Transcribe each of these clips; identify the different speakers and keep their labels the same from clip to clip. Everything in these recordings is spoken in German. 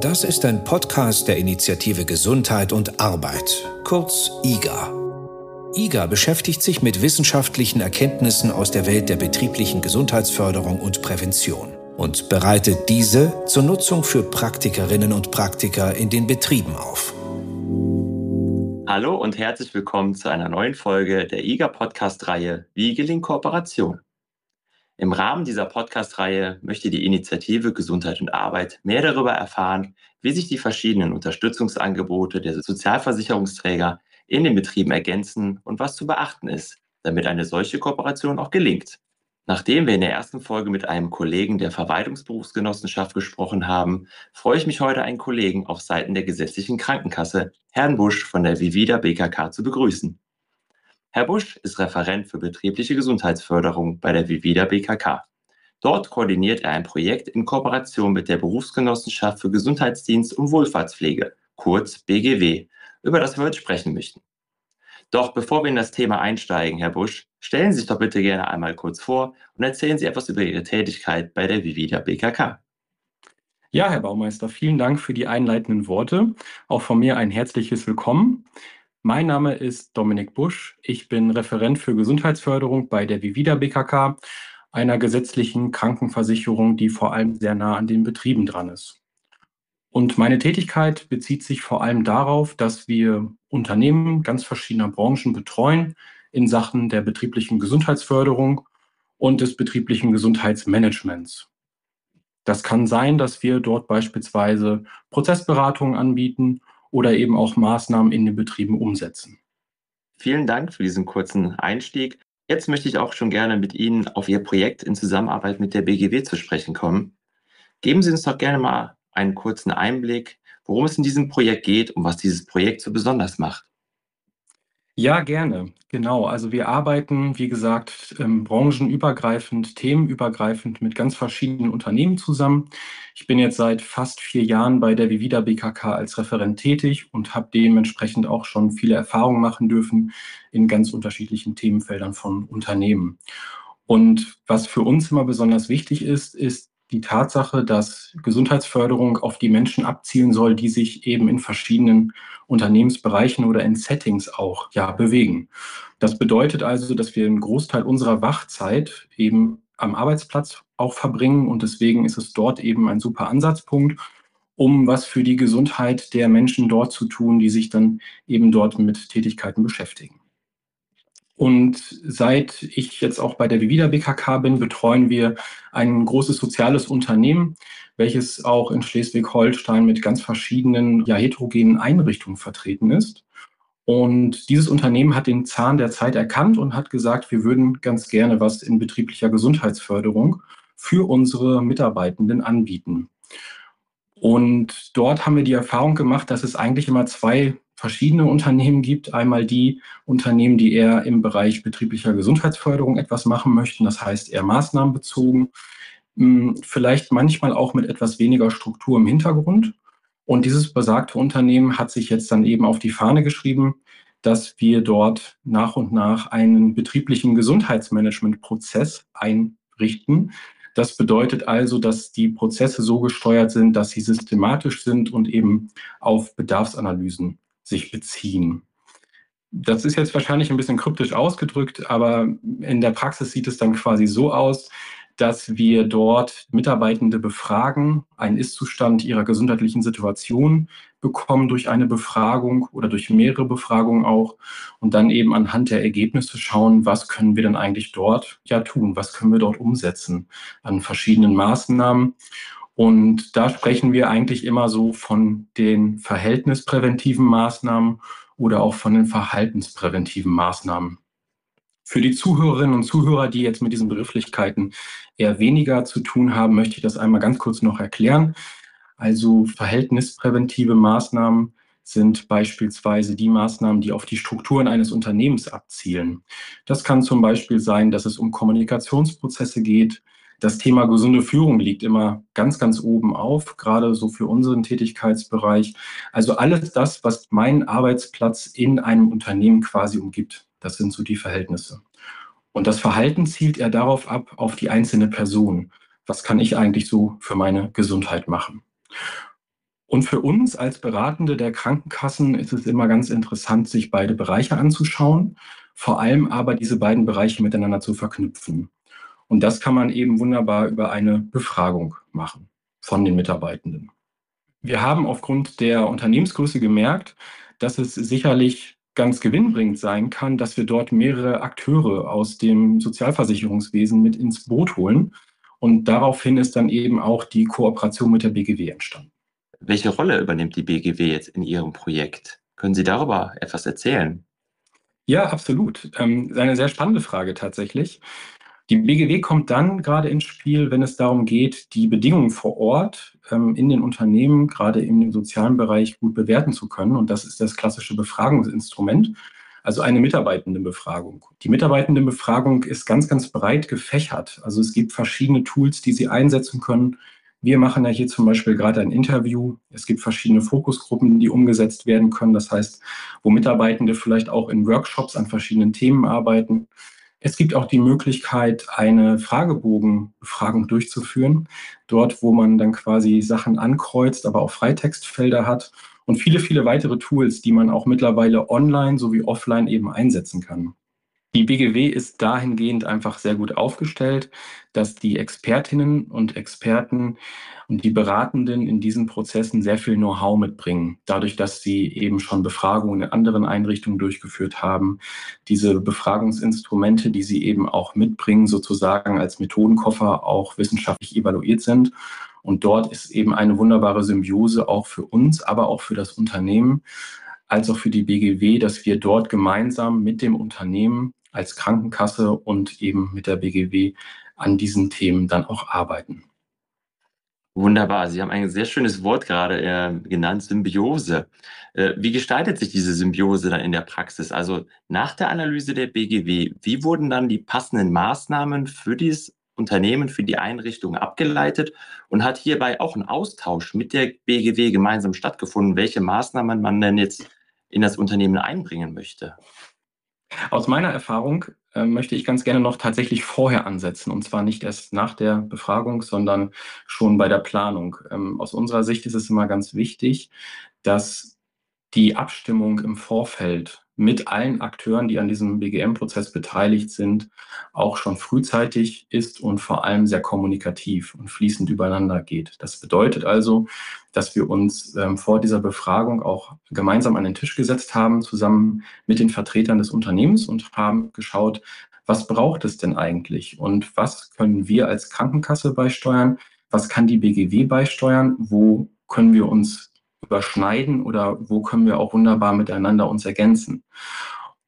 Speaker 1: Das ist ein Podcast der Initiative Gesundheit und Arbeit, kurz IGA. IGA beschäftigt sich mit wissenschaftlichen Erkenntnissen aus der Welt der betrieblichen Gesundheitsförderung und Prävention und bereitet diese zur Nutzung für Praktikerinnen und Praktiker in den Betrieben auf.
Speaker 2: Hallo und herzlich willkommen zu einer neuen Folge der IGA-Podcast-Reihe Wie gelingt Kooperation? Im Rahmen dieser Podcast-Reihe möchte die Initiative Gesundheit und Arbeit mehr darüber erfahren, wie sich die verschiedenen Unterstützungsangebote der Sozialversicherungsträger in den Betrieben ergänzen und was zu beachten ist, damit eine solche Kooperation auch gelingt. Nachdem wir in der ersten Folge mit einem Kollegen der Verwaltungsberufsgenossenschaft gesprochen haben, freue ich mich heute, einen Kollegen auf Seiten der gesetzlichen Krankenkasse, Herrn Busch von der Vivida BKK, zu begrüßen. Herr Busch ist Referent für betriebliche Gesundheitsförderung bei der Vivida BKK. Dort koordiniert er ein Projekt in Kooperation mit der Berufsgenossenschaft für Gesundheitsdienst und Wohlfahrtspflege, kurz BGW, über das wir heute sprechen möchten. Doch bevor wir in das Thema einsteigen, Herr Busch, stellen Sie sich doch bitte gerne einmal kurz vor und erzählen Sie etwas über Ihre Tätigkeit bei der Vivida BKK.
Speaker 3: Ja, Herr Baumeister, vielen Dank für die einleitenden Worte. Auch von mir ein herzliches Willkommen. Mein Name ist Dominik Busch. Ich bin Referent für Gesundheitsförderung bei der Vivida BKK, einer gesetzlichen Krankenversicherung, die vor allem sehr nah an den Betrieben dran ist. Und meine Tätigkeit bezieht sich vor allem darauf, dass wir Unternehmen ganz verschiedener Branchen betreuen in Sachen der betrieblichen Gesundheitsförderung und des betrieblichen Gesundheitsmanagements. Das kann sein, dass wir dort beispielsweise Prozessberatungen anbieten oder eben auch Maßnahmen in den Betrieben umsetzen.
Speaker 2: Vielen Dank für diesen kurzen Einstieg. Jetzt möchte ich auch schon gerne mit Ihnen auf Ihr Projekt in Zusammenarbeit mit der BGW zu sprechen kommen. Geben Sie uns doch gerne mal einen kurzen Einblick, worum es in diesem Projekt geht und was dieses Projekt so besonders macht.
Speaker 3: Ja, gerne. Genau. Also wir arbeiten, wie gesagt, ähm, branchenübergreifend, themenübergreifend mit ganz verschiedenen Unternehmen zusammen. Ich bin jetzt seit fast vier Jahren bei der Vivida BKK als Referent tätig und habe dementsprechend auch schon viele Erfahrungen machen dürfen in ganz unterschiedlichen Themenfeldern von Unternehmen. Und was für uns immer besonders wichtig ist, ist die Tatsache, dass Gesundheitsförderung auf die Menschen abzielen soll, die sich eben in verschiedenen Unternehmensbereichen oder in Settings auch ja, bewegen. Das bedeutet also, dass wir einen Großteil unserer Wachzeit eben am Arbeitsplatz auch verbringen und deswegen ist es dort eben ein super Ansatzpunkt, um was für die Gesundheit der Menschen dort zu tun, die sich dann eben dort mit Tätigkeiten beschäftigen. Und seit ich jetzt auch bei der Vivida BKK bin, betreuen wir ein großes soziales Unternehmen, welches auch in Schleswig-Holstein mit ganz verschiedenen ja, heterogenen Einrichtungen vertreten ist. Und dieses Unternehmen hat den Zahn der Zeit erkannt und hat gesagt, wir würden ganz gerne was in betrieblicher Gesundheitsförderung für unsere Mitarbeitenden anbieten. Und dort haben wir die Erfahrung gemacht, dass es eigentlich immer zwei verschiedene Unternehmen gibt. Einmal die Unternehmen, die eher im Bereich betrieblicher Gesundheitsförderung etwas machen möchten, das heißt eher maßnahmenbezogen, hm, vielleicht manchmal auch mit etwas weniger Struktur im Hintergrund. Und dieses besagte Unternehmen hat sich jetzt dann eben auf die Fahne geschrieben, dass wir dort nach und nach einen betrieblichen Gesundheitsmanagementprozess einrichten, das bedeutet also, dass die Prozesse so gesteuert sind, dass sie systematisch sind und eben auf Bedarfsanalysen sich beziehen. Das ist jetzt wahrscheinlich ein bisschen kryptisch ausgedrückt, aber in der Praxis sieht es dann quasi so aus, dass wir dort Mitarbeitende befragen, einen Ist-Zustand ihrer gesundheitlichen Situation bekommen durch eine Befragung oder durch mehrere Befragungen auch und dann eben anhand der Ergebnisse schauen, was können wir denn eigentlich dort ja tun, was können wir dort umsetzen an verschiedenen Maßnahmen. Und da sprechen wir eigentlich immer so von den verhältnispräventiven Maßnahmen oder auch von den verhaltenspräventiven Maßnahmen. Für die Zuhörerinnen und Zuhörer, die jetzt mit diesen Begrifflichkeiten eher weniger zu tun haben, möchte ich das einmal ganz kurz noch erklären. Also verhältnispräventive Maßnahmen sind beispielsweise die Maßnahmen, die auf die Strukturen eines Unternehmens abzielen. Das kann zum Beispiel sein, dass es um Kommunikationsprozesse geht, das Thema gesunde Führung liegt immer ganz, ganz oben auf, gerade so für unseren Tätigkeitsbereich. Also alles das, was meinen Arbeitsplatz in einem Unternehmen quasi umgibt, das sind so die Verhältnisse. Und das Verhalten zielt eher darauf ab, auf die einzelne Person. Was kann ich eigentlich so für meine Gesundheit machen? Und für uns als Beratende der Krankenkassen ist es immer ganz interessant, sich beide Bereiche anzuschauen, vor allem aber diese beiden Bereiche miteinander zu verknüpfen. Und das kann man eben wunderbar über eine Befragung machen von den Mitarbeitenden. Wir haben aufgrund der Unternehmensgröße gemerkt, dass es sicherlich ganz gewinnbringend sein kann, dass wir dort mehrere Akteure aus dem Sozialversicherungswesen mit ins Boot holen. Und daraufhin ist dann eben auch die Kooperation mit der BGW entstanden.
Speaker 2: Welche Rolle übernimmt die BGW jetzt in Ihrem Projekt? Können Sie darüber etwas erzählen?
Speaker 3: Ja, absolut. Ähm, eine sehr spannende Frage tatsächlich. Die BGW kommt dann gerade ins Spiel, wenn es darum geht, die Bedingungen vor Ort ähm, in den Unternehmen, gerade im sozialen Bereich, gut bewerten zu können. Und das ist das klassische Befragungsinstrument, also eine Mitarbeitendenbefragung. Die Mitarbeitendenbefragung ist ganz, ganz breit gefächert. Also es gibt verschiedene Tools, die Sie einsetzen können. Wir machen ja hier zum Beispiel gerade ein Interview. Es gibt verschiedene Fokusgruppen, die umgesetzt werden können. Das heißt, wo Mitarbeitende vielleicht auch in Workshops an verschiedenen Themen arbeiten. Es gibt auch die Möglichkeit, eine Fragebogenbefragung durchzuführen, dort, wo man dann quasi Sachen ankreuzt, aber auch Freitextfelder hat und viele, viele weitere Tools, die man auch mittlerweile online sowie offline eben einsetzen kann. Die BGW ist dahingehend einfach sehr gut aufgestellt, dass die Expertinnen und Experten und die Beratenden in diesen Prozessen sehr viel Know-how mitbringen. Dadurch, dass sie eben schon Befragungen in anderen Einrichtungen durchgeführt haben. Diese Befragungsinstrumente, die sie eben auch mitbringen, sozusagen als Methodenkoffer auch wissenschaftlich evaluiert sind. Und dort ist eben eine wunderbare Symbiose auch für uns, aber auch für das Unternehmen als auch für die BGW, dass wir dort gemeinsam mit dem Unternehmen als Krankenkasse und eben mit der BGW an diesen Themen dann auch arbeiten.
Speaker 2: Wunderbar. Sie haben ein sehr schönes Wort gerade äh, genannt, Symbiose. Äh, wie gestaltet sich diese Symbiose dann in der Praxis? Also nach der Analyse der BGW, wie wurden dann die passenden Maßnahmen für dieses Unternehmen, für die Einrichtung abgeleitet und hat hierbei auch ein Austausch mit der BGW gemeinsam stattgefunden, welche Maßnahmen man denn jetzt in das Unternehmen einbringen möchte?
Speaker 3: Aus meiner Erfahrung äh, möchte ich ganz gerne noch tatsächlich vorher ansetzen und zwar nicht erst nach der Befragung, sondern schon bei der Planung. Ähm, aus unserer Sicht ist es immer ganz wichtig, dass die Abstimmung im Vorfeld mit allen Akteuren, die an diesem BGM-Prozess beteiligt sind, auch schon frühzeitig ist und vor allem sehr kommunikativ und fließend übereinander geht. Das bedeutet also, dass wir uns ähm, vor dieser Befragung auch gemeinsam an den Tisch gesetzt haben, zusammen mit den Vertretern des Unternehmens und haben geschaut, was braucht es denn eigentlich und was können wir als Krankenkasse beisteuern, was kann die BGW beisteuern, wo können wir uns überschneiden oder wo können wir auch wunderbar miteinander uns ergänzen.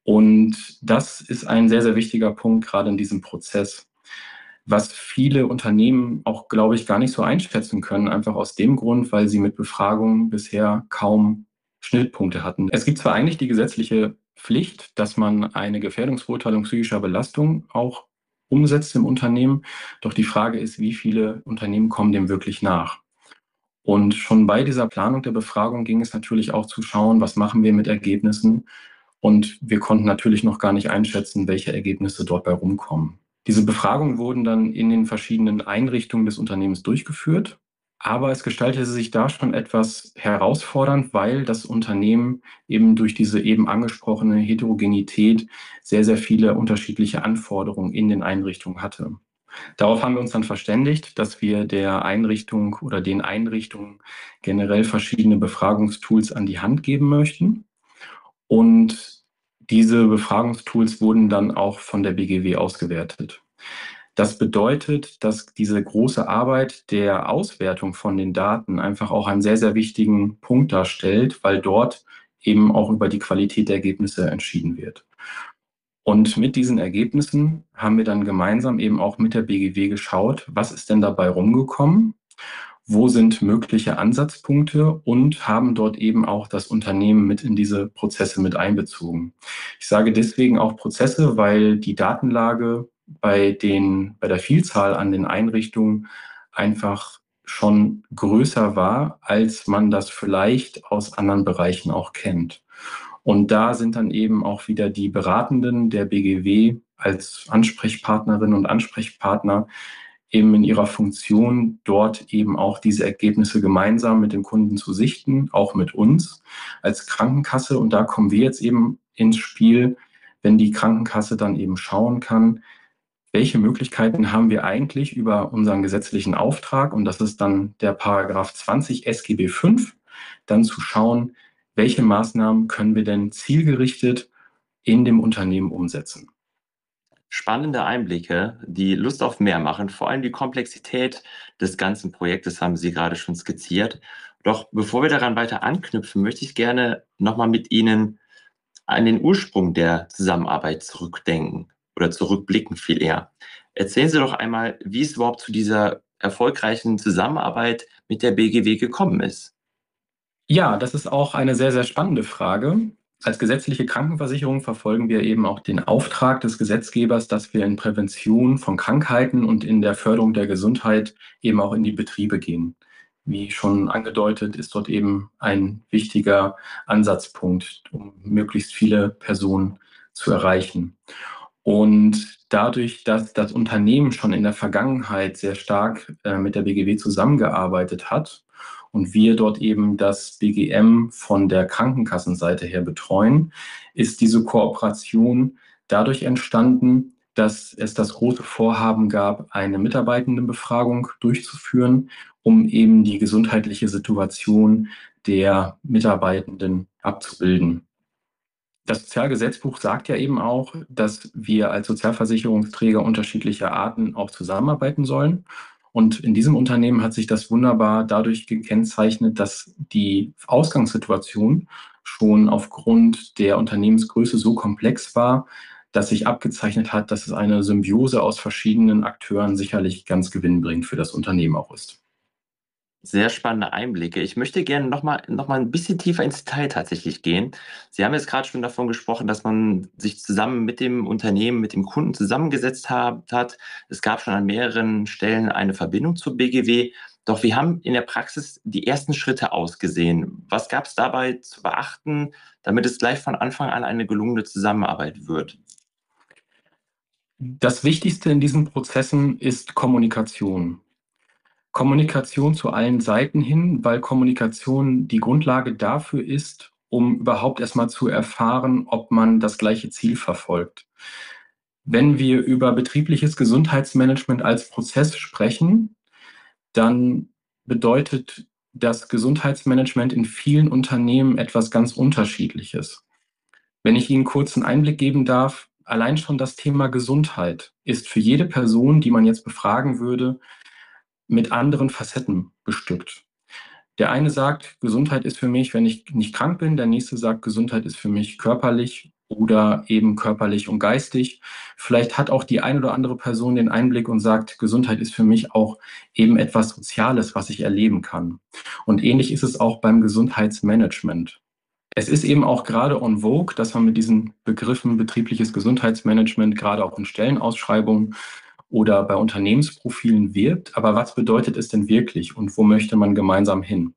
Speaker 3: Und das ist ein sehr, sehr wichtiger Punkt gerade in diesem Prozess, was viele Unternehmen auch, glaube ich, gar nicht so einschätzen können, einfach aus dem Grund, weil sie mit Befragungen bisher kaum Schnittpunkte hatten. Es gibt zwar eigentlich die gesetzliche Pflicht, dass man eine Gefährdungsbeurteilung psychischer Belastung auch umsetzt im Unternehmen, doch die Frage ist, wie viele Unternehmen kommen dem wirklich nach? Und schon bei dieser Planung der Befragung ging es natürlich auch zu schauen, was machen wir mit Ergebnissen. Und wir konnten natürlich noch gar nicht einschätzen, welche Ergebnisse dort bei rumkommen. Diese Befragungen wurden dann in den verschiedenen Einrichtungen des Unternehmens durchgeführt. Aber es gestaltete sich da schon etwas herausfordernd, weil das Unternehmen eben durch diese eben angesprochene Heterogenität sehr, sehr viele unterschiedliche Anforderungen in den Einrichtungen hatte. Darauf haben wir uns dann verständigt, dass wir der Einrichtung oder den Einrichtungen generell verschiedene Befragungstools an die Hand geben möchten. Und diese Befragungstools wurden dann auch von der BGW ausgewertet. Das bedeutet, dass diese große Arbeit der Auswertung von den Daten einfach auch einen sehr, sehr wichtigen Punkt darstellt, weil dort eben auch über die Qualität der Ergebnisse entschieden wird. Und mit diesen Ergebnissen haben wir dann gemeinsam eben auch mit der BGW geschaut, was ist denn dabei rumgekommen, wo sind mögliche Ansatzpunkte und haben dort eben auch das Unternehmen mit in diese Prozesse mit einbezogen. Ich sage deswegen auch Prozesse, weil die Datenlage bei, den, bei der Vielzahl an den Einrichtungen einfach schon größer war, als man das vielleicht aus anderen Bereichen auch kennt. Und da sind dann eben auch wieder die Beratenden der BGW als Ansprechpartnerinnen und Ansprechpartner eben in ihrer Funktion, dort eben auch diese Ergebnisse gemeinsam mit dem Kunden zu sichten, auch mit uns als Krankenkasse. Und da kommen wir jetzt eben ins Spiel, wenn die Krankenkasse dann eben schauen kann, welche Möglichkeiten haben wir eigentlich über unseren gesetzlichen Auftrag, und das ist dann der Paragraph 20 SGB 5, dann zu schauen, welche Maßnahmen können wir denn zielgerichtet in dem Unternehmen umsetzen.
Speaker 2: Spannende Einblicke, die Lust auf mehr machen, vor allem die Komplexität des ganzen Projektes haben Sie gerade schon skizziert. Doch bevor wir daran weiter anknüpfen, möchte ich gerne nochmal mit Ihnen an den Ursprung der Zusammenarbeit zurückdenken oder zurückblicken viel eher. Erzählen Sie doch einmal, wie es überhaupt zu dieser erfolgreichen Zusammenarbeit mit der BGW gekommen ist.
Speaker 3: Ja, das ist auch eine sehr, sehr spannende Frage. Als gesetzliche Krankenversicherung verfolgen wir eben auch den Auftrag des Gesetzgebers, dass wir in Prävention von Krankheiten und in der Förderung der Gesundheit eben auch in die Betriebe gehen. Wie schon angedeutet, ist dort eben ein wichtiger Ansatzpunkt, um möglichst viele Personen zu erreichen. Und dadurch, dass das Unternehmen schon in der Vergangenheit sehr stark äh, mit der BGW zusammengearbeitet hat und wir dort eben das BGM von der Krankenkassenseite her betreuen, ist diese Kooperation dadurch entstanden, dass es das große Vorhaben gab, eine Mitarbeitendenbefragung durchzuführen, um eben die gesundheitliche Situation der Mitarbeitenden abzubilden. Das Sozialgesetzbuch sagt ja eben auch, dass wir als Sozialversicherungsträger unterschiedlicher Arten auch zusammenarbeiten sollen. Und in diesem Unternehmen hat sich das wunderbar dadurch gekennzeichnet, dass die Ausgangssituation schon aufgrund der Unternehmensgröße so komplex war, dass sich abgezeichnet hat, dass es eine Symbiose aus verschiedenen Akteuren sicherlich ganz gewinnbringend für das Unternehmen auch ist.
Speaker 2: Sehr spannende Einblicke. Ich möchte gerne noch mal, noch mal ein bisschen tiefer ins Detail tatsächlich gehen. Sie haben jetzt gerade schon davon gesprochen, dass man sich zusammen mit dem Unternehmen, mit dem Kunden zusammengesetzt hat. Es gab schon an mehreren Stellen eine Verbindung zur BGW. Doch wie haben in der Praxis die ersten Schritte ausgesehen? Was gab es dabei zu beachten, damit es gleich von Anfang an eine gelungene Zusammenarbeit wird?
Speaker 3: Das Wichtigste in diesen Prozessen ist Kommunikation. Kommunikation zu allen Seiten hin, weil Kommunikation die Grundlage dafür ist, um überhaupt erstmal zu erfahren, ob man das gleiche Ziel verfolgt. Wenn wir über betriebliches Gesundheitsmanagement als Prozess sprechen, dann bedeutet das Gesundheitsmanagement in vielen Unternehmen etwas ganz Unterschiedliches. Wenn ich Ihnen kurz einen Einblick geben darf, allein schon das Thema Gesundheit ist für jede Person, die man jetzt befragen würde, mit anderen Facetten bestückt. Der eine sagt, Gesundheit ist für mich, wenn ich nicht krank bin. Der nächste sagt, Gesundheit ist für mich körperlich oder eben körperlich und geistig. Vielleicht hat auch die eine oder andere Person den Einblick und sagt, Gesundheit ist für mich auch eben etwas Soziales, was ich erleben kann. Und ähnlich ist es auch beim Gesundheitsmanagement. Es ist eben auch gerade on vogue, dass man mit diesen Begriffen betriebliches Gesundheitsmanagement gerade auch in Stellenausschreibungen oder bei Unternehmensprofilen wirbt. Aber was bedeutet es denn wirklich und wo möchte man gemeinsam hin?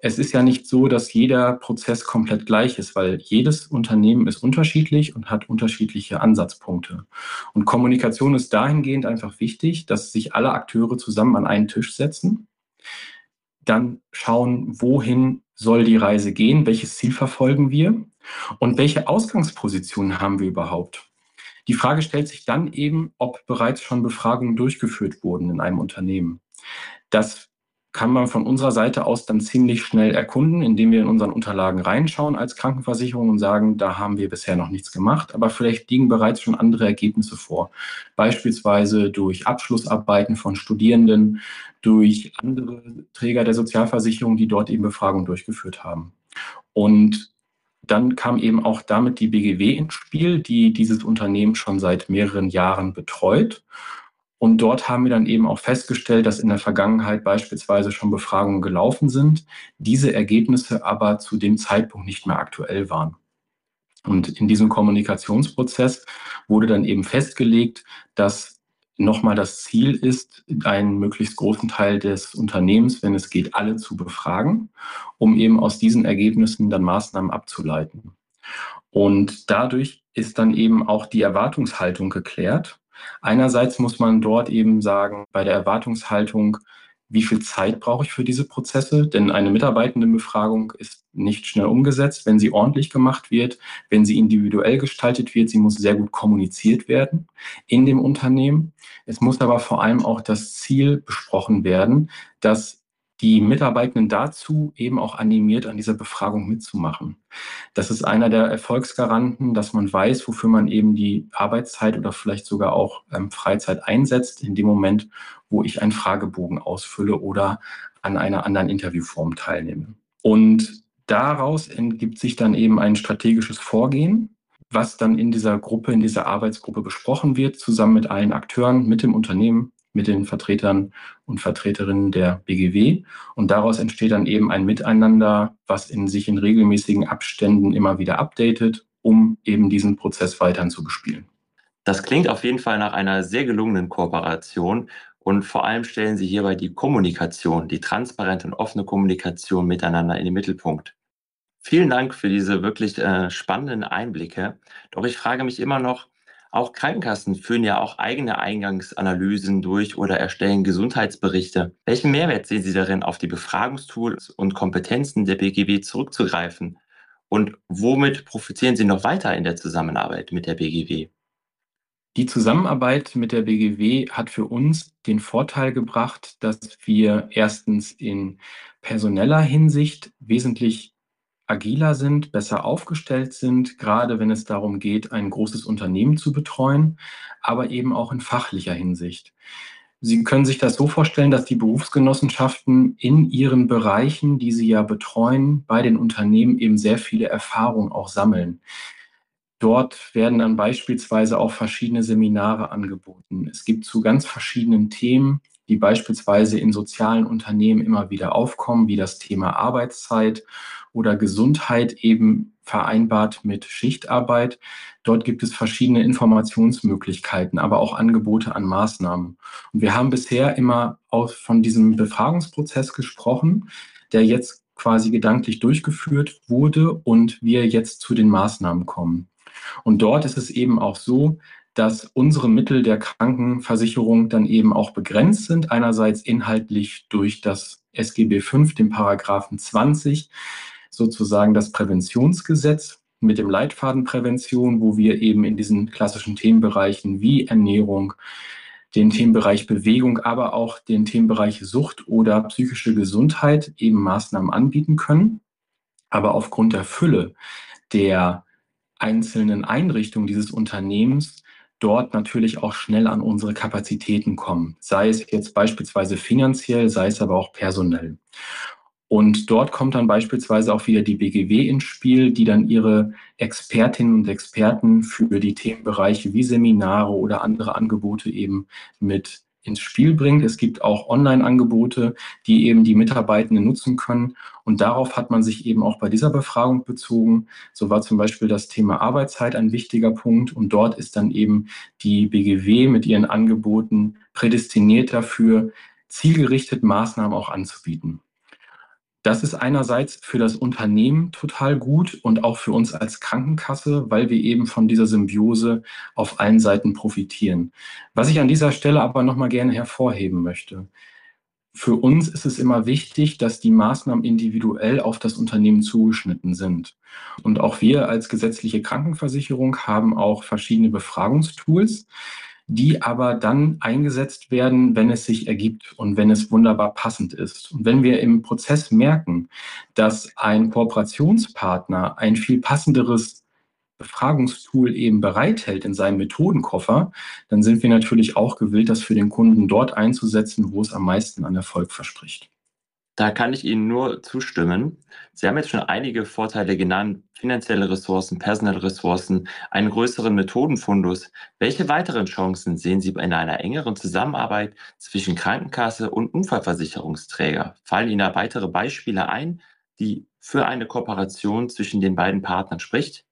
Speaker 3: Es ist ja nicht so, dass jeder Prozess komplett gleich ist, weil jedes Unternehmen ist unterschiedlich und hat unterschiedliche Ansatzpunkte. Und Kommunikation ist dahingehend einfach wichtig, dass sich alle Akteure zusammen an einen Tisch setzen, dann schauen, wohin soll die Reise gehen, welches Ziel verfolgen wir und welche Ausgangspositionen haben wir überhaupt. Die Frage stellt sich dann eben, ob bereits schon Befragungen durchgeführt wurden in einem Unternehmen. Das kann man von unserer Seite aus dann ziemlich schnell erkunden, indem wir in unseren Unterlagen reinschauen als Krankenversicherung und sagen, da haben wir bisher noch nichts gemacht, aber vielleicht liegen bereits schon andere Ergebnisse vor. Beispielsweise durch Abschlussarbeiten von Studierenden, durch andere Träger der Sozialversicherung, die dort eben Befragungen durchgeführt haben. Und dann kam eben auch damit die BGW ins Spiel, die dieses Unternehmen schon seit mehreren Jahren betreut. Und dort haben wir dann eben auch festgestellt, dass in der Vergangenheit beispielsweise schon Befragungen gelaufen sind, diese Ergebnisse aber zu dem Zeitpunkt nicht mehr aktuell waren. Und in diesem Kommunikationsprozess wurde dann eben festgelegt, dass nochmal das Ziel ist, einen möglichst großen Teil des Unternehmens, wenn es geht, alle zu befragen, um eben aus diesen Ergebnissen dann Maßnahmen abzuleiten. Und dadurch ist dann eben auch die Erwartungshaltung geklärt, Einerseits muss man dort eben sagen, bei der Erwartungshaltung, wie viel Zeit brauche ich für diese Prozesse? Denn eine Mitarbeitendenbefragung ist nicht schnell umgesetzt, wenn sie ordentlich gemacht wird, wenn sie individuell gestaltet wird. Sie muss sehr gut kommuniziert werden in dem Unternehmen. Es muss aber vor allem auch das Ziel besprochen werden, dass die Mitarbeitenden dazu eben auch animiert, an dieser Befragung mitzumachen. Das ist einer der Erfolgsgaranten, dass man weiß, wofür man eben die Arbeitszeit oder vielleicht sogar auch ähm, Freizeit einsetzt, in dem Moment, wo ich einen Fragebogen ausfülle oder an einer anderen Interviewform teilnehme. Und daraus entgibt sich dann eben ein strategisches Vorgehen, was dann in dieser Gruppe, in dieser Arbeitsgruppe besprochen wird, zusammen mit allen Akteuren, mit dem Unternehmen, mit den Vertretern und Vertreterinnen der BGW. Und daraus entsteht dann eben ein Miteinander, was in sich in regelmäßigen Abständen immer wieder updatet, um eben diesen Prozess weiterhin zu bespielen.
Speaker 2: Das klingt auf jeden Fall nach einer sehr gelungenen Kooperation und vor allem stellen Sie hierbei die Kommunikation, die transparente und offene Kommunikation miteinander in den Mittelpunkt. Vielen Dank für diese wirklich äh, spannenden Einblicke. Doch ich frage mich immer noch, auch Krankenkassen führen ja auch eigene Eingangsanalysen durch oder erstellen Gesundheitsberichte. Welchen Mehrwert sehen Sie darin, auf die Befragungstools und Kompetenzen der BGW zurückzugreifen? Und womit profitieren Sie noch weiter in der Zusammenarbeit mit der BGW?
Speaker 3: Die Zusammenarbeit mit der BGW hat für uns den Vorteil gebracht, dass wir erstens in personeller Hinsicht wesentlich agiler sind, besser aufgestellt sind, gerade wenn es darum geht, ein großes Unternehmen zu betreuen, aber eben auch in fachlicher Hinsicht. Sie können sich das so vorstellen, dass die Berufsgenossenschaften in ihren Bereichen, die sie ja betreuen, bei den Unternehmen eben sehr viele Erfahrungen auch sammeln. Dort werden dann beispielsweise auch verschiedene Seminare angeboten. Es gibt zu ganz verschiedenen Themen die beispielsweise in sozialen Unternehmen immer wieder aufkommen, wie das Thema Arbeitszeit oder Gesundheit eben vereinbart mit Schichtarbeit. Dort gibt es verschiedene Informationsmöglichkeiten, aber auch Angebote an Maßnahmen. Und wir haben bisher immer auch von diesem Befragungsprozess gesprochen, der jetzt quasi gedanklich durchgeführt wurde und wir jetzt zu den Maßnahmen kommen. Und dort ist es eben auch so, dass unsere Mittel der Krankenversicherung dann eben auch begrenzt sind. Einerseits inhaltlich durch das SGB V, den Paragraphen 20, sozusagen das Präventionsgesetz mit dem Leitfaden Prävention, wo wir eben in diesen klassischen Themenbereichen wie Ernährung, den Themenbereich Bewegung, aber auch den Themenbereich Sucht oder psychische Gesundheit eben Maßnahmen anbieten können. Aber aufgrund der Fülle der einzelnen Einrichtungen dieses Unternehmens dort natürlich auch schnell an unsere Kapazitäten kommen, sei es jetzt beispielsweise finanziell, sei es aber auch personell. Und dort kommt dann beispielsweise auch wieder die BGW ins Spiel, die dann ihre Expertinnen und Experten für die Themenbereiche wie Seminare oder andere Angebote eben mit ins Spiel bringt. Es gibt auch Online-Angebote, die eben die Mitarbeitenden nutzen können. Und darauf hat man sich eben auch bei dieser Befragung bezogen. So war zum Beispiel das Thema Arbeitszeit ein wichtiger Punkt. Und dort ist dann eben die BGW mit ihren Angeboten prädestiniert dafür, zielgerichtet Maßnahmen auch anzubieten. Das ist einerseits für das Unternehmen total gut und auch für uns als Krankenkasse, weil wir eben von dieser Symbiose auf allen Seiten profitieren. Was ich an dieser Stelle aber nochmal gerne hervorheben möchte. Für uns ist es immer wichtig, dass die Maßnahmen individuell auf das Unternehmen zugeschnitten sind. Und auch wir als gesetzliche Krankenversicherung haben auch verschiedene Befragungstools, die aber dann eingesetzt werden, wenn es sich ergibt und wenn es wunderbar passend ist. Und wenn wir im Prozess merken, dass ein Kooperationspartner ein viel passenderes Befragungstool eben bereithält in seinem Methodenkoffer, dann sind wir natürlich auch gewillt, das für den Kunden dort einzusetzen, wo es am meisten an Erfolg verspricht.
Speaker 2: Da kann ich Ihnen nur zustimmen. Sie haben jetzt schon einige Vorteile genannt, finanzielle Ressourcen, personelle Ressourcen, einen größeren Methodenfundus. Welche weiteren Chancen sehen Sie in einer engeren Zusammenarbeit zwischen Krankenkasse und Unfallversicherungsträger? Fallen Ihnen da weitere Beispiele ein, die für eine Kooperation zwischen den beiden Partnern spricht?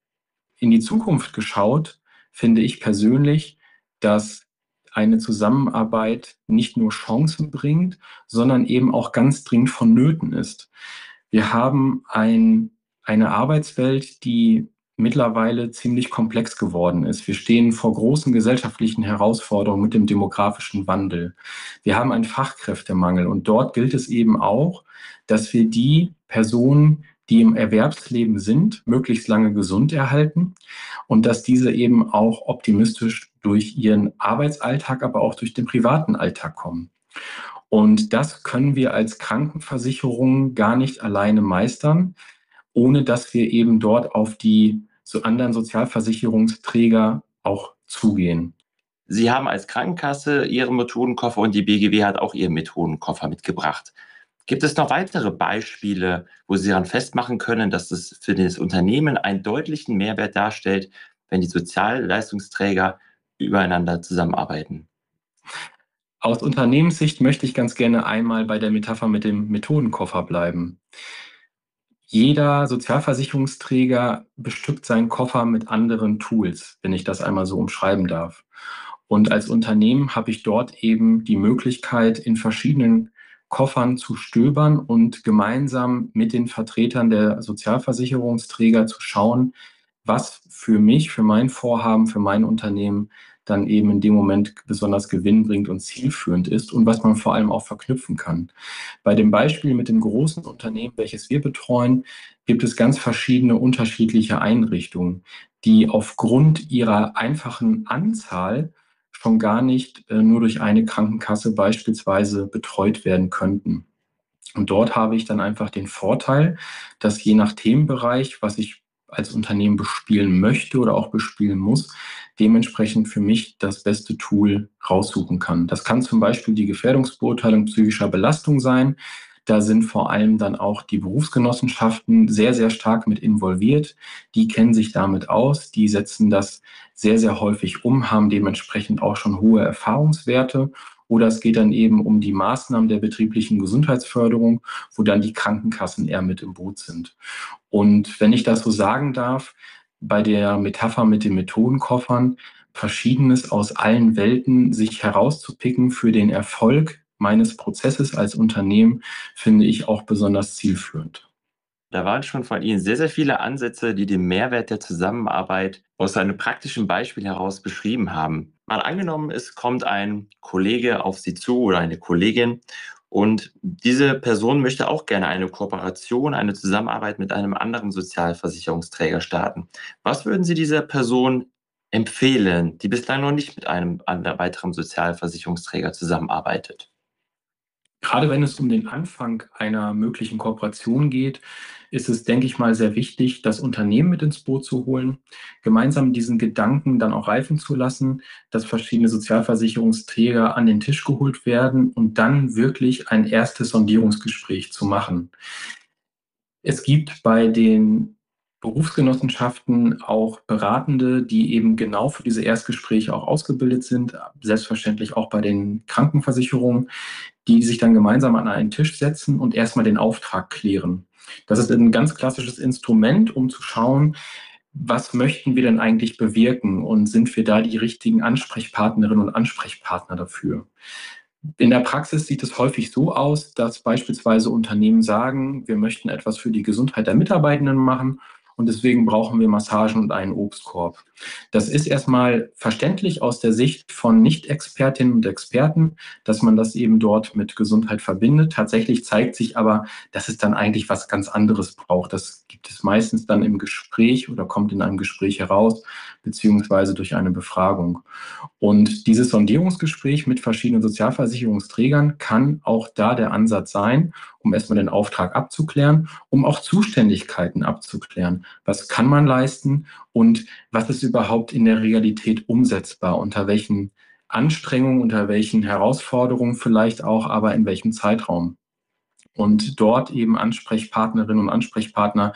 Speaker 3: In die Zukunft geschaut, finde ich persönlich, dass eine Zusammenarbeit nicht nur Chancen bringt, sondern eben auch ganz dringend vonnöten ist. Wir haben ein, eine Arbeitswelt, die mittlerweile ziemlich komplex geworden ist. Wir stehen vor großen gesellschaftlichen Herausforderungen mit dem demografischen Wandel. Wir haben einen Fachkräftemangel und dort gilt es eben auch, dass wir die Personen, die im Erwerbsleben sind, möglichst lange gesund erhalten und dass diese eben auch optimistisch durch ihren Arbeitsalltag, aber auch durch den privaten Alltag kommen. Und das können wir als Krankenversicherung gar nicht alleine meistern, ohne dass wir eben dort auf die so anderen Sozialversicherungsträger auch zugehen.
Speaker 2: Sie haben als Krankenkasse Ihren Methodenkoffer und die BGW hat auch Ihren Methodenkoffer mitgebracht. Gibt es noch weitere Beispiele, wo Sie daran festmachen können, dass es für das Unternehmen einen deutlichen Mehrwert darstellt, wenn die Sozialleistungsträger übereinander zusammenarbeiten?
Speaker 3: Aus Unternehmenssicht möchte ich ganz gerne einmal bei der Metapher mit dem Methodenkoffer bleiben. Jeder Sozialversicherungsträger bestückt seinen Koffer mit anderen Tools, wenn ich das einmal so umschreiben darf. Und als Unternehmen habe ich dort eben die Möglichkeit, in verschiedenen Koffern zu stöbern und gemeinsam mit den Vertretern der Sozialversicherungsträger zu schauen, was für mich, für mein Vorhaben, für mein Unternehmen dann eben in dem Moment besonders gewinnbringend und zielführend ist und was man vor allem auch verknüpfen kann. Bei dem Beispiel mit dem großen Unternehmen, welches wir betreuen, gibt es ganz verschiedene unterschiedliche Einrichtungen, die aufgrund ihrer einfachen Anzahl schon gar nicht äh, nur durch eine Krankenkasse beispielsweise betreut werden könnten. Und dort habe ich dann einfach den Vorteil, dass je nach Themenbereich, was ich als Unternehmen bespielen möchte oder auch bespielen muss, dementsprechend für mich das beste Tool raussuchen kann. Das kann zum Beispiel die Gefährdungsbeurteilung psychischer Belastung sein. Da sind vor allem dann auch die Berufsgenossenschaften sehr, sehr stark mit involviert. Die kennen sich damit aus, die setzen das sehr, sehr häufig um, haben dementsprechend auch schon hohe Erfahrungswerte. Oder es geht dann eben um die Maßnahmen der betrieblichen Gesundheitsförderung, wo dann die Krankenkassen eher mit im Boot sind. Und wenn ich das so sagen darf, bei der Metapher mit den Methodenkoffern, Verschiedenes aus allen Welten sich herauszupicken für den Erfolg meines Prozesses als Unternehmen, finde ich auch besonders zielführend.
Speaker 2: Da waren schon von Ihnen sehr, sehr viele Ansätze, die den Mehrwert der Zusammenarbeit aus einem praktischen Beispiel heraus beschrieben haben. Mal angenommen, es kommt ein Kollege auf Sie zu oder eine Kollegin und diese Person möchte auch gerne eine Kooperation, eine Zusammenarbeit mit einem anderen Sozialversicherungsträger starten. Was würden Sie dieser Person empfehlen, die bislang noch nicht mit einem weiteren Sozialversicherungsträger zusammenarbeitet?
Speaker 3: Gerade wenn es um den Anfang einer möglichen Kooperation geht, ist es, denke ich mal, sehr wichtig, das Unternehmen mit ins Boot zu holen, gemeinsam diesen Gedanken dann auch reifen zu lassen, dass verschiedene Sozialversicherungsträger an den Tisch geholt werden und dann wirklich ein erstes Sondierungsgespräch zu machen. Es gibt bei den Berufsgenossenschaften auch Beratende, die eben genau für diese Erstgespräche auch ausgebildet sind, selbstverständlich auch bei den Krankenversicherungen, die sich dann gemeinsam an einen Tisch setzen und erstmal den Auftrag klären. Das ist ein ganz klassisches Instrument, um zu schauen, was möchten wir denn eigentlich bewirken und sind wir da die richtigen Ansprechpartnerinnen und Ansprechpartner dafür? In der Praxis sieht es häufig so aus, dass beispielsweise Unternehmen sagen, wir möchten etwas für die Gesundheit der Mitarbeitenden machen und deswegen brauchen wir Massagen und einen Obstkorb. Das ist erstmal verständlich aus der Sicht von Nicht-Expertinnen und Experten, dass man das eben dort mit Gesundheit verbindet. Tatsächlich zeigt sich aber, dass es dann eigentlich was ganz anderes braucht. Das gibt es meistens dann im Gespräch oder kommt in einem Gespräch heraus, beziehungsweise durch eine Befragung. Und dieses Sondierungsgespräch mit verschiedenen Sozialversicherungsträgern kann auch da der Ansatz sein, um erstmal den Auftrag abzuklären, um auch Zuständigkeiten abzuklären. Was kann man leisten und was ist überhaupt in der Realität umsetzbar? Unter welchen Anstrengungen, unter welchen Herausforderungen vielleicht auch, aber in welchem Zeitraum? Und dort eben Ansprechpartnerinnen und Ansprechpartner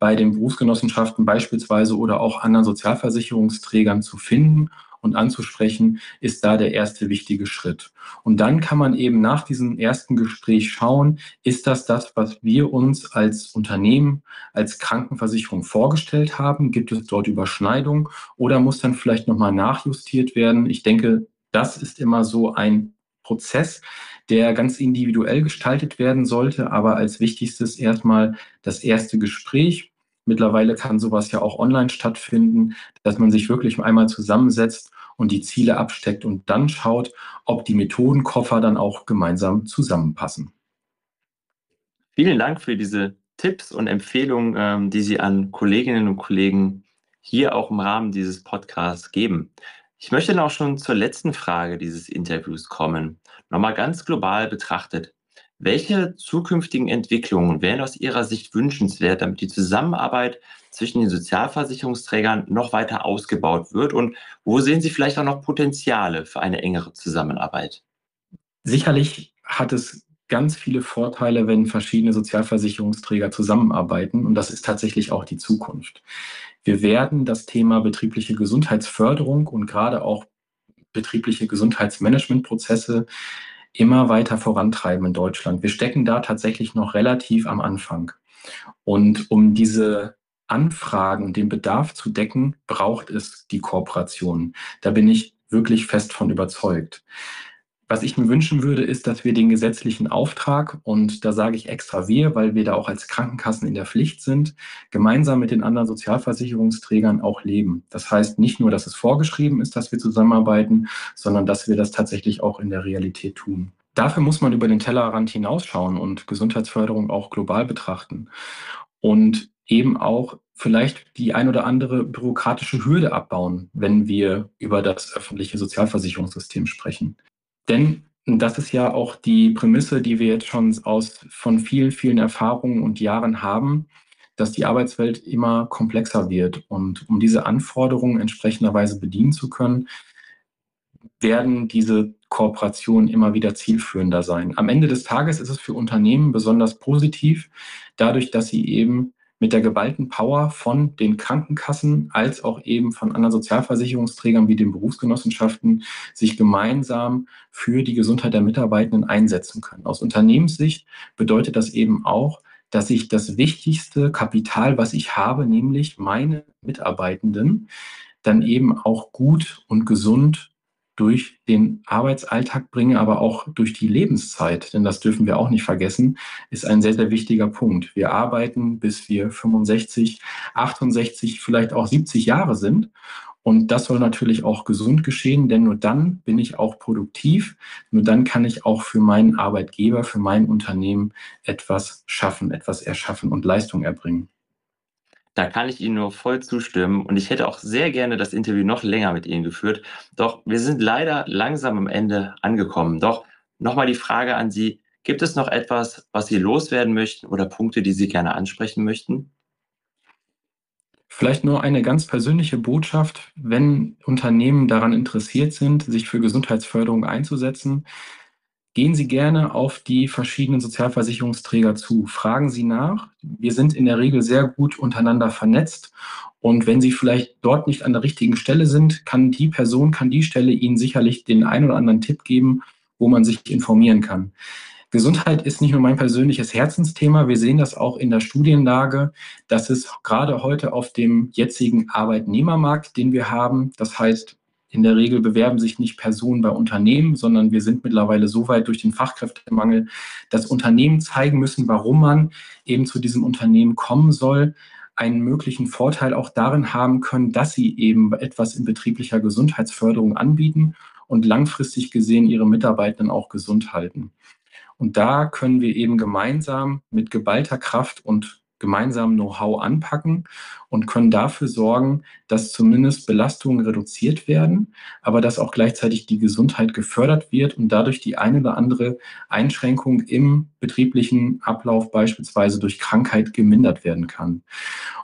Speaker 3: bei den Berufsgenossenschaften beispielsweise oder auch anderen Sozialversicherungsträgern zu finden und anzusprechen, ist da der erste wichtige Schritt. Und dann kann man eben nach diesem ersten Gespräch schauen, ist das das, was wir uns als Unternehmen, als Krankenversicherung vorgestellt haben? Gibt es dort Überschneidungen oder muss dann vielleicht nochmal nachjustiert werden? Ich denke, das ist immer so ein Prozess, der ganz individuell gestaltet werden sollte, aber als wichtigstes erstmal das erste Gespräch Mittlerweile kann sowas ja auch online stattfinden, dass man sich wirklich einmal zusammensetzt und die Ziele absteckt und dann schaut, ob die Methodenkoffer dann auch gemeinsam zusammenpassen.
Speaker 2: Vielen Dank für diese Tipps und Empfehlungen, ähm, die Sie an Kolleginnen und Kollegen hier auch im Rahmen dieses Podcasts geben. Ich möchte noch schon zur letzten Frage dieses Interviews kommen. Nochmal ganz global betrachtet. Welche zukünftigen Entwicklungen wären aus Ihrer Sicht wünschenswert, damit die Zusammenarbeit zwischen den Sozialversicherungsträgern noch weiter ausgebaut wird? Und wo sehen Sie vielleicht auch noch Potenziale für eine engere Zusammenarbeit?
Speaker 3: Sicherlich hat es ganz viele Vorteile, wenn verschiedene Sozialversicherungsträger zusammenarbeiten. Und das ist tatsächlich auch die Zukunft. Wir werden das Thema betriebliche Gesundheitsförderung und gerade auch betriebliche Gesundheitsmanagementprozesse immer weiter vorantreiben in Deutschland. Wir stecken da tatsächlich noch relativ am Anfang. Und um diese Anfragen und den Bedarf zu decken, braucht es die Kooperation. Da bin ich wirklich fest von überzeugt. Was ich mir wünschen würde, ist, dass wir den gesetzlichen Auftrag, und da sage ich extra wir, weil wir da auch als Krankenkassen in der Pflicht sind, gemeinsam mit den anderen Sozialversicherungsträgern auch leben. Das heißt nicht nur, dass es vorgeschrieben ist, dass wir zusammenarbeiten, sondern dass wir das tatsächlich auch in der Realität tun. Dafür muss man über den Tellerrand hinausschauen und Gesundheitsförderung auch global betrachten. Und eben auch vielleicht die ein oder andere bürokratische Hürde abbauen, wenn wir über das öffentliche Sozialversicherungssystem sprechen. Denn das ist ja auch die Prämisse, die wir jetzt schon aus, von vielen, vielen Erfahrungen und Jahren haben, dass die Arbeitswelt immer komplexer wird. Und um diese Anforderungen entsprechenderweise bedienen zu können, werden diese Kooperationen immer wieder zielführender sein. Am Ende des Tages ist es für Unternehmen besonders positiv, dadurch, dass sie eben mit der geballten Power von den Krankenkassen als auch eben von anderen Sozialversicherungsträgern wie den Berufsgenossenschaften sich gemeinsam für die Gesundheit der Mitarbeitenden einsetzen können. Aus Unternehmenssicht bedeutet das eben auch, dass ich das wichtigste Kapital, was ich habe, nämlich meine Mitarbeitenden, dann eben auch gut und gesund durch den Arbeitsalltag bringe, aber auch durch die Lebenszeit, denn das dürfen wir auch nicht vergessen, ist ein sehr, sehr wichtiger Punkt. Wir arbeiten, bis wir 65, 68, vielleicht auch 70 Jahre sind. Und das soll natürlich auch gesund geschehen, denn nur dann bin ich auch produktiv. Nur dann kann ich auch für meinen Arbeitgeber, für mein Unternehmen etwas schaffen, etwas erschaffen und Leistung erbringen.
Speaker 2: Da kann ich Ihnen nur voll zustimmen und ich hätte auch sehr gerne das Interview noch länger mit Ihnen geführt. Doch wir sind leider langsam am Ende angekommen. Doch nochmal die Frage an Sie. Gibt es noch etwas, was Sie loswerden möchten oder Punkte, die Sie gerne ansprechen möchten?
Speaker 3: Vielleicht nur eine ganz persönliche Botschaft, wenn Unternehmen daran interessiert sind, sich für Gesundheitsförderung einzusetzen, Gehen Sie gerne auf die verschiedenen Sozialversicherungsträger zu. Fragen Sie nach. Wir sind in der Regel sehr gut untereinander vernetzt. Und wenn Sie vielleicht dort nicht an der richtigen Stelle sind, kann die Person, kann die Stelle Ihnen sicherlich den einen oder anderen Tipp geben, wo man sich informieren kann. Gesundheit ist nicht nur mein persönliches Herzensthema. Wir sehen das auch in der Studienlage, dass es gerade heute auf dem jetzigen Arbeitnehmermarkt, den wir haben, das heißt in der Regel bewerben sich nicht Personen bei Unternehmen, sondern wir sind mittlerweile so weit durch den Fachkräftemangel, dass Unternehmen zeigen müssen, warum man eben zu diesem Unternehmen kommen soll, einen möglichen Vorteil auch darin haben können, dass sie eben etwas in betrieblicher Gesundheitsförderung anbieten und langfristig gesehen ihre Mitarbeitenden auch gesund halten. Und da können wir eben gemeinsam mit geballter Kraft und gemeinsam Know-how anpacken und können dafür sorgen, dass zumindest Belastungen reduziert werden, aber dass auch gleichzeitig die Gesundheit gefördert wird und dadurch die eine oder andere Einschränkung im betrieblichen Ablauf beispielsweise durch Krankheit gemindert werden kann.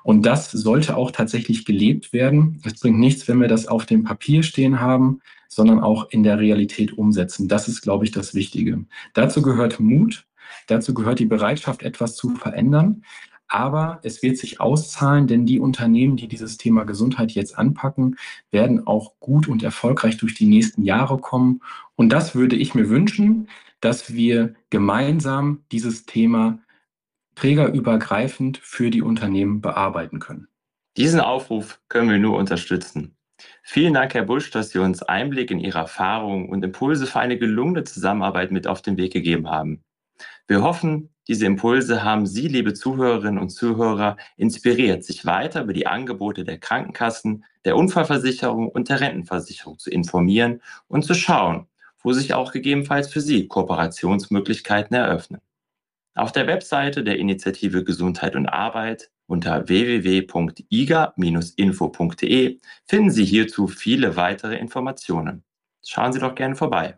Speaker 3: Und das sollte auch tatsächlich gelebt werden. Es bringt nichts, wenn wir das auf dem Papier stehen haben, sondern auch in der Realität umsetzen. Das ist, glaube ich, das Wichtige. Dazu gehört Mut, Dazu gehört die Bereitschaft, etwas zu verändern. Aber es wird sich auszahlen, denn die Unternehmen, die dieses Thema Gesundheit jetzt anpacken, werden auch gut und erfolgreich durch die nächsten Jahre kommen. Und das würde ich mir wünschen, dass wir gemeinsam dieses Thema trägerübergreifend für die Unternehmen bearbeiten können.
Speaker 2: Diesen Aufruf können wir nur unterstützen. Vielen Dank, Herr Busch, dass Sie uns Einblick in Ihre Erfahrungen und Impulse für eine gelungene Zusammenarbeit mit auf den Weg gegeben haben. Wir hoffen, Diese Impulse haben Sie, liebe Zuhörerinnen und Zuhörer, inspiriert, sich weiter über die Angebote der Krankenkassen, der Unfallversicherung und der Rentenversicherung zu informieren und zu schauen, wo sich auch gegebenenfalls für Sie Kooperationsmöglichkeiten eröffnen. Auf der Webseite der Initiative Gesundheit und Arbeit unter www.iga-info.de finden Sie hierzu viele weitere Informationen. Schauen Sie doch gerne vorbei.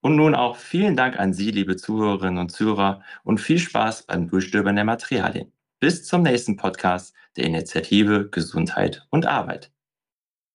Speaker 2: Und nun auch vielen Dank an Sie, liebe Zuhörerinnen und Zuhörer, und viel Spaß beim Durchstöbern der Materialien. Bis zum nächsten Podcast der Initiative Gesundheit und Arbeit.